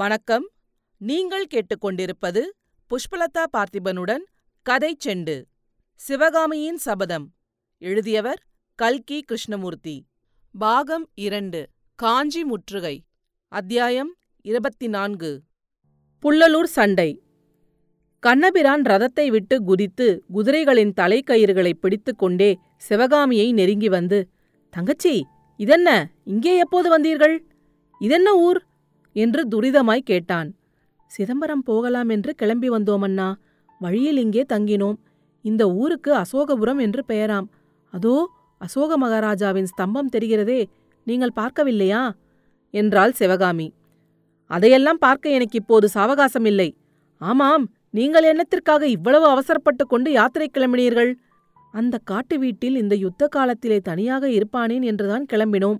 வணக்கம். நீங்கள் கேட்டுக்கொண்டிருப்பது புஷ்பலதா பார்த்திபனுடன் கதை செண்டு. சிவகாமியின் சபதம். எழுதியவர் கல்கி கிருஷ்ணமூர்த்தி. பாகம் இரண்டு காஞ்சி முற்றுகை. அத்தியாயம் இருபத்தி நான்கு புள்ளலூர் சண்டை. கண்ணபிரான் ரதத்தை விட்டு குதித்து குதிரைகளின் தலைக்கயிறுகளை பிடித்துக் கொண்டே சிவகாமியை நெருங்கி வந்து தங்கச்சி இதென்ன? இங்கே எப்போது வந்தீர்கள்? இதென்ன ஊர்? என்று துரிதமாய் கேட்டான். சிதம்பரம் போகலாம் என்று கிளம்பி வந்தோமண்ணா வழியில் இங்கே தங்கினோம். இந்த ஊருக்கு அசோகபுரம் என்று பெயராம். அதோ அசோக மகாராஜாவின் ஸ்தம்பம் தெரிகிறதே. நீங்கள் பார்க்கவில்லையா? என்றாள் சிவகாமி. அதையெல்லாம் பார்க்க எனக்கு இப்போது சாவகாசம் இல்லை. ஆமாம் நீங்கள் என்னத்திற்காக இவ்வளவு அவசரப்பட்டு கொண்டு யாத்திரை கிளம்பினீர்கள்? அந்த காட்டு வீட்டில் இந்த யுத்த காலத்திலே தனியாக இருப்பானேன் என்றுதான் கிளம்பினோம்.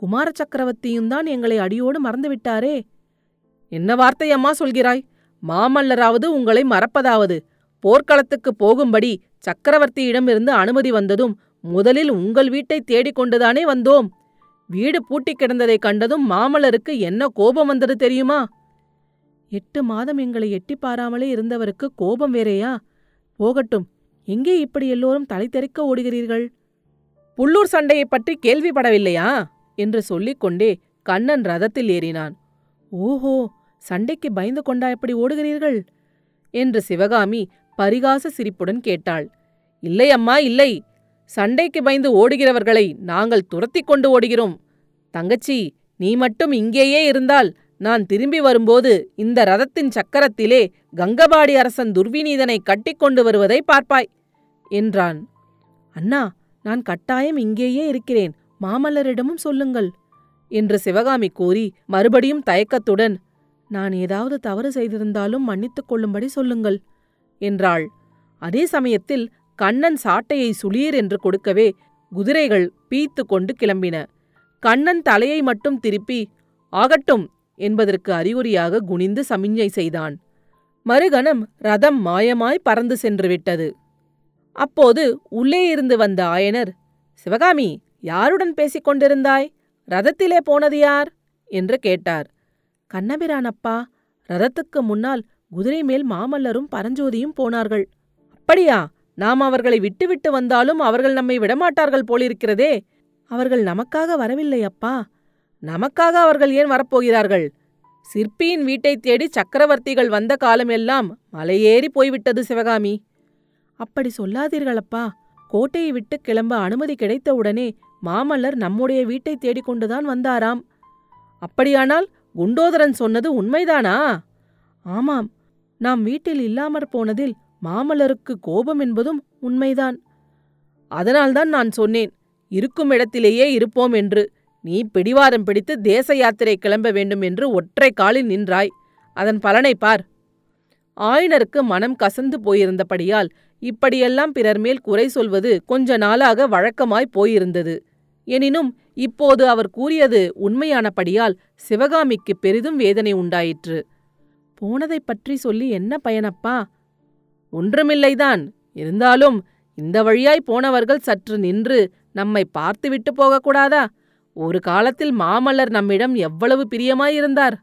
குமார சக்கரவர்த்தியும் தான் எங்களை அடியோடு மறந்துவிட்டாரே. என்ன வார்த்தையம்மா சொல்கிறாய்? மாமல்லராவது உங்களை மறப்பதாவது. போர்க்களத்துக்கு போகும்படி சக்கரவர்த்தியிடமிருந்து அனுமதி வந்ததும் முதலில் உங்கள் வீட்டை தேடிக் கொண்டுதானே வந்தோம். வீடு பூட்டிக் கிடந்ததைக் கண்டதும் மாமல்லருக்கு என்ன கோபம் வந்தது தெரியுமா? எட்டு மாதம் எங்களை எட்டி பாராமலே இருந்தவருக்கு கோபம் வேறேயா? போகட்டும் எங்கே இப்படி எல்லோரும் தலை தெறிக்க ஓடுகிறீர்கள்? புள்ளூர் சண்டையைப் பற்றி கேள்விப்படவில்லையா? என்று சொல்லிக் கொண்டே கண்ணன் ரதத்தில் ஏறினான். ஓஹோ சண்டைக்கு பயந்து கொண்டா எப்படி ஓடுகிறீர்கள்? என்று சிவகாமி பரிகாச சிரிப்புடன் கேட்டாள். இல்லை அம்மா இல்லை. சண்டைக்கு பயந்து ஓடுகிறவர்களை நாங்கள் துரத்திக் கொண்டு ஓடுகிறோம். தங்கச்சி நீ மட்டும் இங்கேயே இருந்தால் நான் திரும்பி வரும்போது இந்த ரதத்தின் சக்கரத்திலே கங்கபாடி அரசன் துர்விநீதனை கட்டிக்கொண்டு வருவதை பார்ப்பாய் என்றான். அண்ணா நான் கட்டாயம் இங்கேயே இருக்கிறேன். மாமல்லரிடமும் சொல்லுங்கள் என்று சிவகாமி கூறி மறுபடியும் தயக்கத்துடன் நான் ஏதாவது தவறு செய்திருந்தாலும் மன்னித்துக் கொள்ளும்படி சொல்லுங்கள் என்றாள். அதே சமயத்தில் கண்ணன் சாட்டையை சுளீர் என்று கொடுக்கவே குதிரைகள் பீத்து கொண்டு கிளம்பின. கண்ணன் தலையை மட்டும் திருப்பி ஆகட்டும் என்பதற்கு அறிகுறியாக குனிந்து சமிஞ்ஞை செய்தான். மறுகணம் ரதம் மாயமாய் பறந்து சென்று விட்டது. அப்போது உள்ளே இருந்து வந்த ஆயனர் சிவகாமி யாருடன் பேசிக் கொண்டிருந்தாய் ரதத்திலே போனது யார்? என்று கேட்டார். கண்ணபிரானப்பா ரதத்துக்கு முன்னால் குதிரை மேல் மாமல்லரும் பரஞ்சோதியும் போனார்கள். அப்படியா? நாம் அவர்களை விட்டுவிட்டு வந்தாலும் அவர்கள் நம்மை விடமாட்டார்கள் போலிருக்கிறதே. அவர்கள் நமக்காக வரவில்லை அப்பா நமக்காக அவர்கள் ஏன் வரப்போகிறார்கள்? சிற்பியின் வீட்டைத் தேடி சக்கரவர்த்திகள் வந்த காலமெல்லாம் மலையேறி போய்விட்டது சிவகாமி. அப்படி சொல்லாதீர்களப்பா. கோட்டையை விட்டு கிளம்ப அனுமதி கிடைத்தவுடனே மாமல்லர் நம்முடைய வீட்டை தேடிக்கொண்டுதான் வந்தாராம். அப்படியானால் குண்டோதரன் சொன்னது உண்மைதானா? ஆமாம் நாம் வீட்டில் இல்லாமற் போனதில் மாமல்லருக்கு கோபம் என்பதும் உண்மைதான். அதனால்தான் நான் சொன்னேன் இருக்கும் இடத்திலேயே இருப்போம் என்று. நீ பிடிவாதம் பிடித்து தேச யாத்திரை கிளம்ப வேண்டும் என்று ஒற்றை காலில் நின்றாய். அதன் பலனை பார். ஆயனருக்கு மனம் கசந்து போயிருந்தபடியால் இப்படியெல்லாம் பிறர் மேல் குறை சொல்வது கொஞ்ச நாளாக வழக்கமாய் போயிருந்தது. எனினும் இப்போது அவர் கூறியது உண்மையானபடியால் சிவகாமிக்கு பெரிதும் வேதனை உண்டாயிற்று. போனதைப் பற்றி சொல்லி என்ன பயனப்பா? ஒன்றுமில்லைதான். இருந்தாலும் இந்த வழியாய் போனவர்கள் சற்று நின்று நம்மை பார்த்துவிட்டு போகக்கூடாதா? ஒரு காலத்தில் மாமல்லர் நம்மிடம் எவ்வளவு பிரியமாயிருந்தார்?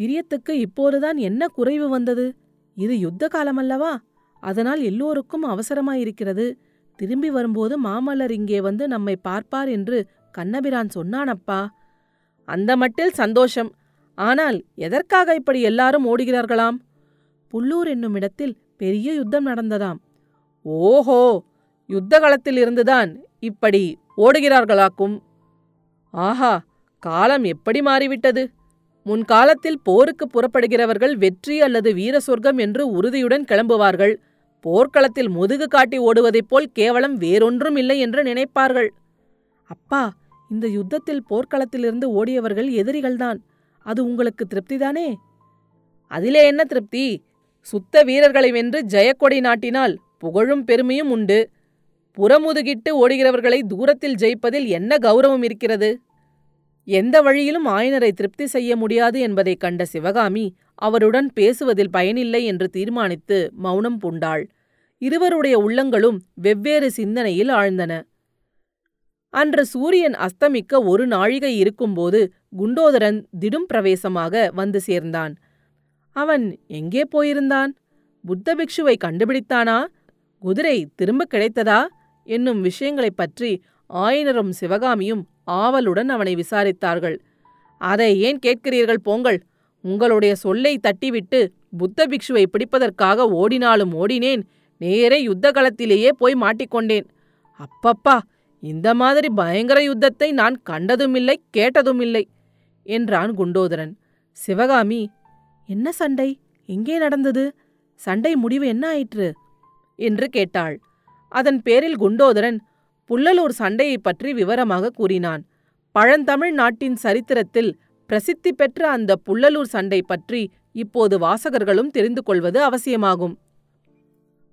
பிரியத்துக்கு இப்போதுதான் என்ன குறைவு வந்தது? இது யுத்த காலமல்லவா அதனால் எல்லோருக்கும் அவசரமாயிருக்கிறது. திரும்பி வரும்போது மாமல்லர் இங்கே வந்து நம்மை பார்ப்பார் என்று கண்ணபிரான் சொன்னானப்பா. அந்த மட்டில் சந்தோஷம். ஆனால் எதற்காக இப்படி எல்லாரும் ஓடுகிறார்களாம்? புல்லூர் என்னும் இடத்தில் பெரிய யுத்தம் நடந்ததாம். ஓஹோ யுத்த களத்தில் இருந்துதான் இப்படி ஓடுகிறார்களாக்கும். ஆஹா காலம் எப்படி மாறிவிட்டது? முன்காலத்தில் போருக்கு புறப்படுகிறவர்கள் வெற்றி அல்லது வீர சொர்க்கம் என்று உறுதியுடன் கிளம்புவார்கள். போர்க்களத்தில் முதுகு காட்டி ஓடுவதைப் போல் கேவலம் வேறொன்றும் இல்லை என்று நினைப்பார்கள். அப்பா இந்த யுத்தத்தில் போர்க்களத்திலிருந்து ஓடியவர்கள் எதிரிகள்தான். அது உங்களுக்கு திருப்திதானே? அதிலே என்ன திருப்தி? சுத்த வீரர்களை வென்று ஜெயக்கொடி நாட்டினால் புகழும் பெருமையும் உண்டு. புறமுதுகிட்டு ஓடுகிறவர்களை தூரத்தில் ஜெயிப்பதில் என்ன கௌரவம் இருக்கிறது? எந்த வழியிலும் ஆயனரை திருப்தி செய்ய முடியாது என்பதைக் கண்ட சிவகாமி அவருடன் பேசுவதில் பயனில்லை என்று தீர்மானித்து மௌனம் பூண்டாள். இருவருடைய உள்ளங்களும் வெவ்வேறு சிந்தனையில் ஆழ்ந்தன. அன்று சூரியன் அஸ்தமிக்க ஒரு நாழிகை இருக்கும்போது குண்டோதரன் திடும் பிரவேசமாக வந்து சேர்ந்தான். அவன் எங்கே போயிருந்தான்? புத்த பிக்ஷுவை கண்டுபிடித்தானா? குதிரை திரும்ப கிடைத்ததா? என்னும் விஷயங்களைப் பற்றி ஆயனரும் சிவகாமியும் ஆவலுடன் அவனை விசாரித்தார்கள். அதை ஏன் கேட்கிறீர்கள்? போங்கள். உங்களுடைய சொல்லை தட்டிவிட்டு புத்த பிக்ஷுவை பிடிப்பதற்காக ஓடினாலும் ஓடினேன். நேரே யுத்த களத்திலேயே போய் மாட்டிக்கொண்டேன். அப்பப்பா இந்த மாதிரி பயங்கர யுத்தத்தை நான் கண்டதுமில்லை கேட்டதுமில்லை என்றான் குண்டோதரன். சிவகாமி என்ன சண்டை? எங்கே நடந்தது? சண்டை முடிவு என்ன ஆயிற்று? என்று கேட்டாள். அதன் பேரில் குண்டோதரன் புல்லலூர் சண்டையைப் பற்றி விவரமாக கூறினான். பழந்தமிழ் நாட்டின் சரித்திரத்தில் பிரசித்தி பெற்ற அந்த புல்லலூர் சண்டை பற்றி இப்போது வாசகர்களும் தெரிந்து கொள்வது அவசியமாகும்.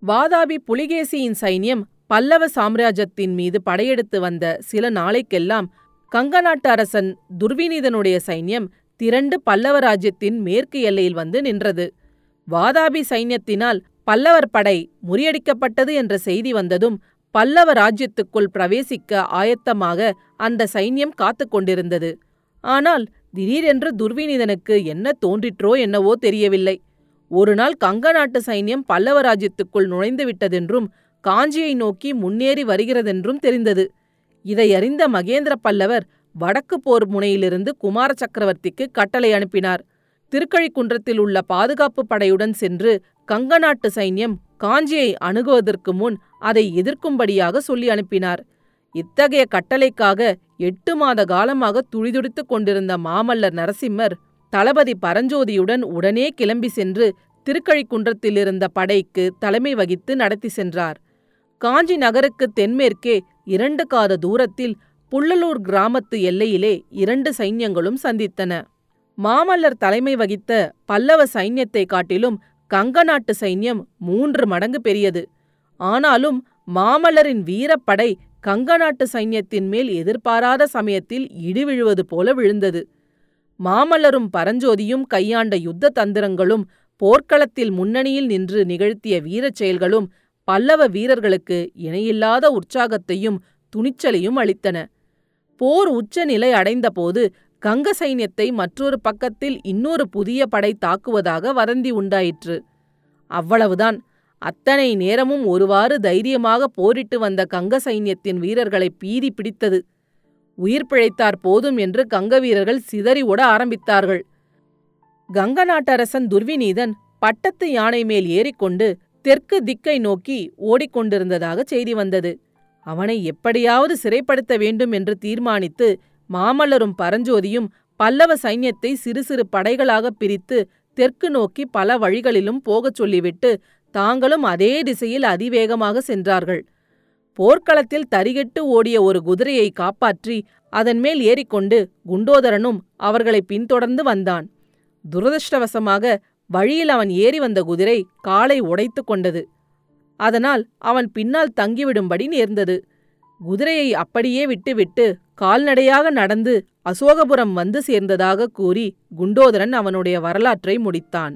வாதாபி புலிகேசியின் சைன்யம் பல்லவ சாம்ராஜ்யத்தின் மீது படையெடுத்து வந்த சில நாளைக்கெல்லாம் கங்க நாட்டு அரசன் துர்விநீதனுடைய சைன்யம் திரண்டு பல்லவ ராஜ்யத்தின் மேற்கு எல்லையில் வந்து நின்றது. வாதாபி சைன்யத்தினால் பல்லவர் படை முறியடிக்கப்பட்டது என்ற செய்தி வந்ததும் பல்லவ ராஜ்யத்துக்குள் பிரவேசிக்க ஆயத்தமாக அந்த சைன்யம் காத்து கொண்டிருந்தது. ஆனால் திடீரென்று துர்விநீதனுக்கு என்ன தோன்றிற்றோ என்னவோ தெரியவில்லை. ஒருநாள் கங்க நாட்டு சைன்யம் பல்லவ ராஜ்யத்துக்குள் நுழைந்து விட்டதென்றும் காஞ்சியை நோக்கி முன்னேறி வருகிறதென்றும் தெரிந்தது. இதை அறிந்த மகேந்திர பல்லவர் வடக்கு போர் முனையிலிருந்து குமார சக்கரவர்த்திக்கு கட்டளை அனுப்பினார். திருக்கழிக்குன்றத்தில் உள்ள பாதுகாப்பு படையுடன் சென்று கங்க நாட்டு சைன்யம் காஞ்சியை அணுகுவதற்கு முன் அதை எதிர்க்கும்படியாக சொல்லி அனுப்பினார். இத்தகைய கட்டளைக்காக எட்டு மாத காலமாக துடிதுடித்துக் கொண்டிருந்த மாமல்லர் நரசிம்மர் தளபதி பரஞ்சோதியுடன் உடனே கிளம்பி சென்று திருக்கழிக்குன்றத்திலிருந்த படைக்கு தலைமை வகித்து நடத்தி சென்றார். காஞ்சி நகருக்கு தென்மேற்கே இரண்டு காத தூரத்தில் புள்ளலூர் கிராமத்து எல்லையிலே இரண்டு சைன்யங்களும் சந்தித்தன. மாமல்லர் தலைமை வகித்த பல்லவ சைன்யத்தை காட்டிலும் கங்க நாட்டு சைன்யம் மூன்று மடங்கு பெரியது. ஆனாலும் மாமல்லரின் வீரப்படை கங்க நாட்டு சைன்யத்தின் மேல் எதிர்பாராத சமயத்தில் இடி விழுவது போல விழுந்தது. மாமல்லரும் பரஞ்சோதியும் கையாண்ட யுத்த தந்திரங்களும் போர்க்களத்தில் முன்னணியில் நின்று நிகழ்த்திய வீரச் செயல்களும் பல்லவ வீரர்களுக்கு இணையில்லாத உற்சாகத்தையும் துணிச்சலையும் அளித்தன. போர் உச்சநிலை அடைந்தபோது கங்க சைன்யத்தை மற்றொரு பக்கத்தில் இன்னொரு புதிய படை தாக்குவதாக வதந்தி உண்டாயிற்று. அவ்வளவுதான். அத்தனை நேரமும் ஒருவாறு தைரியமாக போரிட்டு வந்த கங்க சைன்யத்தின் வீரர்களை பீதி பிடித்தது. உயிர் பிழைத்தார் போதும் என்று கங்க வீரர்கள் சிதறி ஓட ஆரம்பித்தார்கள். கங்க நாட்டரசன் துர்விநீதன் பட்டத்து யானை மேல் ஏறிக்கொண்டு தெற்கு திக்கை நோக்கி ஓடிக்கொண்டிருந்ததாக செய்தி வந்தது. அவனை எப்படியாவது சிறைப்படுத்த வேண்டும் என்று தீர்மானித்து மாமல்லரும் பரஞ்சோதியும் பல்லவ சைன்யத்தை சிறு சிறு படைகளாகப் பிரித்து தெற்கு நோக்கி பல வழிகளிலும் போகச் சொல்லிவிட்டு தாங்களும் அதே திசையில் அதிவேகமாக சென்றார்கள். போர்க்களத்தில் தரிகெட்டு ஓடிய ஒரு குதிரையை காப்பாற்றி அதன் மேல் ஏறிக்கொண்டு குண்டோதரனும் அவர்களை பின்தொடர்ந்து வந்தான். துரதிருஷ்டவசமாக வழியில் அவன் ஏறி வந்த குதிரை காலை உடைத்து கொண்டது. அதனால் அவன் பின்னால் தங்கிவிடும்படி நேர்ந்தது. குதிரையை அப்படியே விட்டுவிட்டு கால்நடையாக நடந்து அசோகபுரம் வந்து சேர்ந்ததாக கூறி குண்டோதரன் அவனுடைய வரலாற்றை முடித்தான்.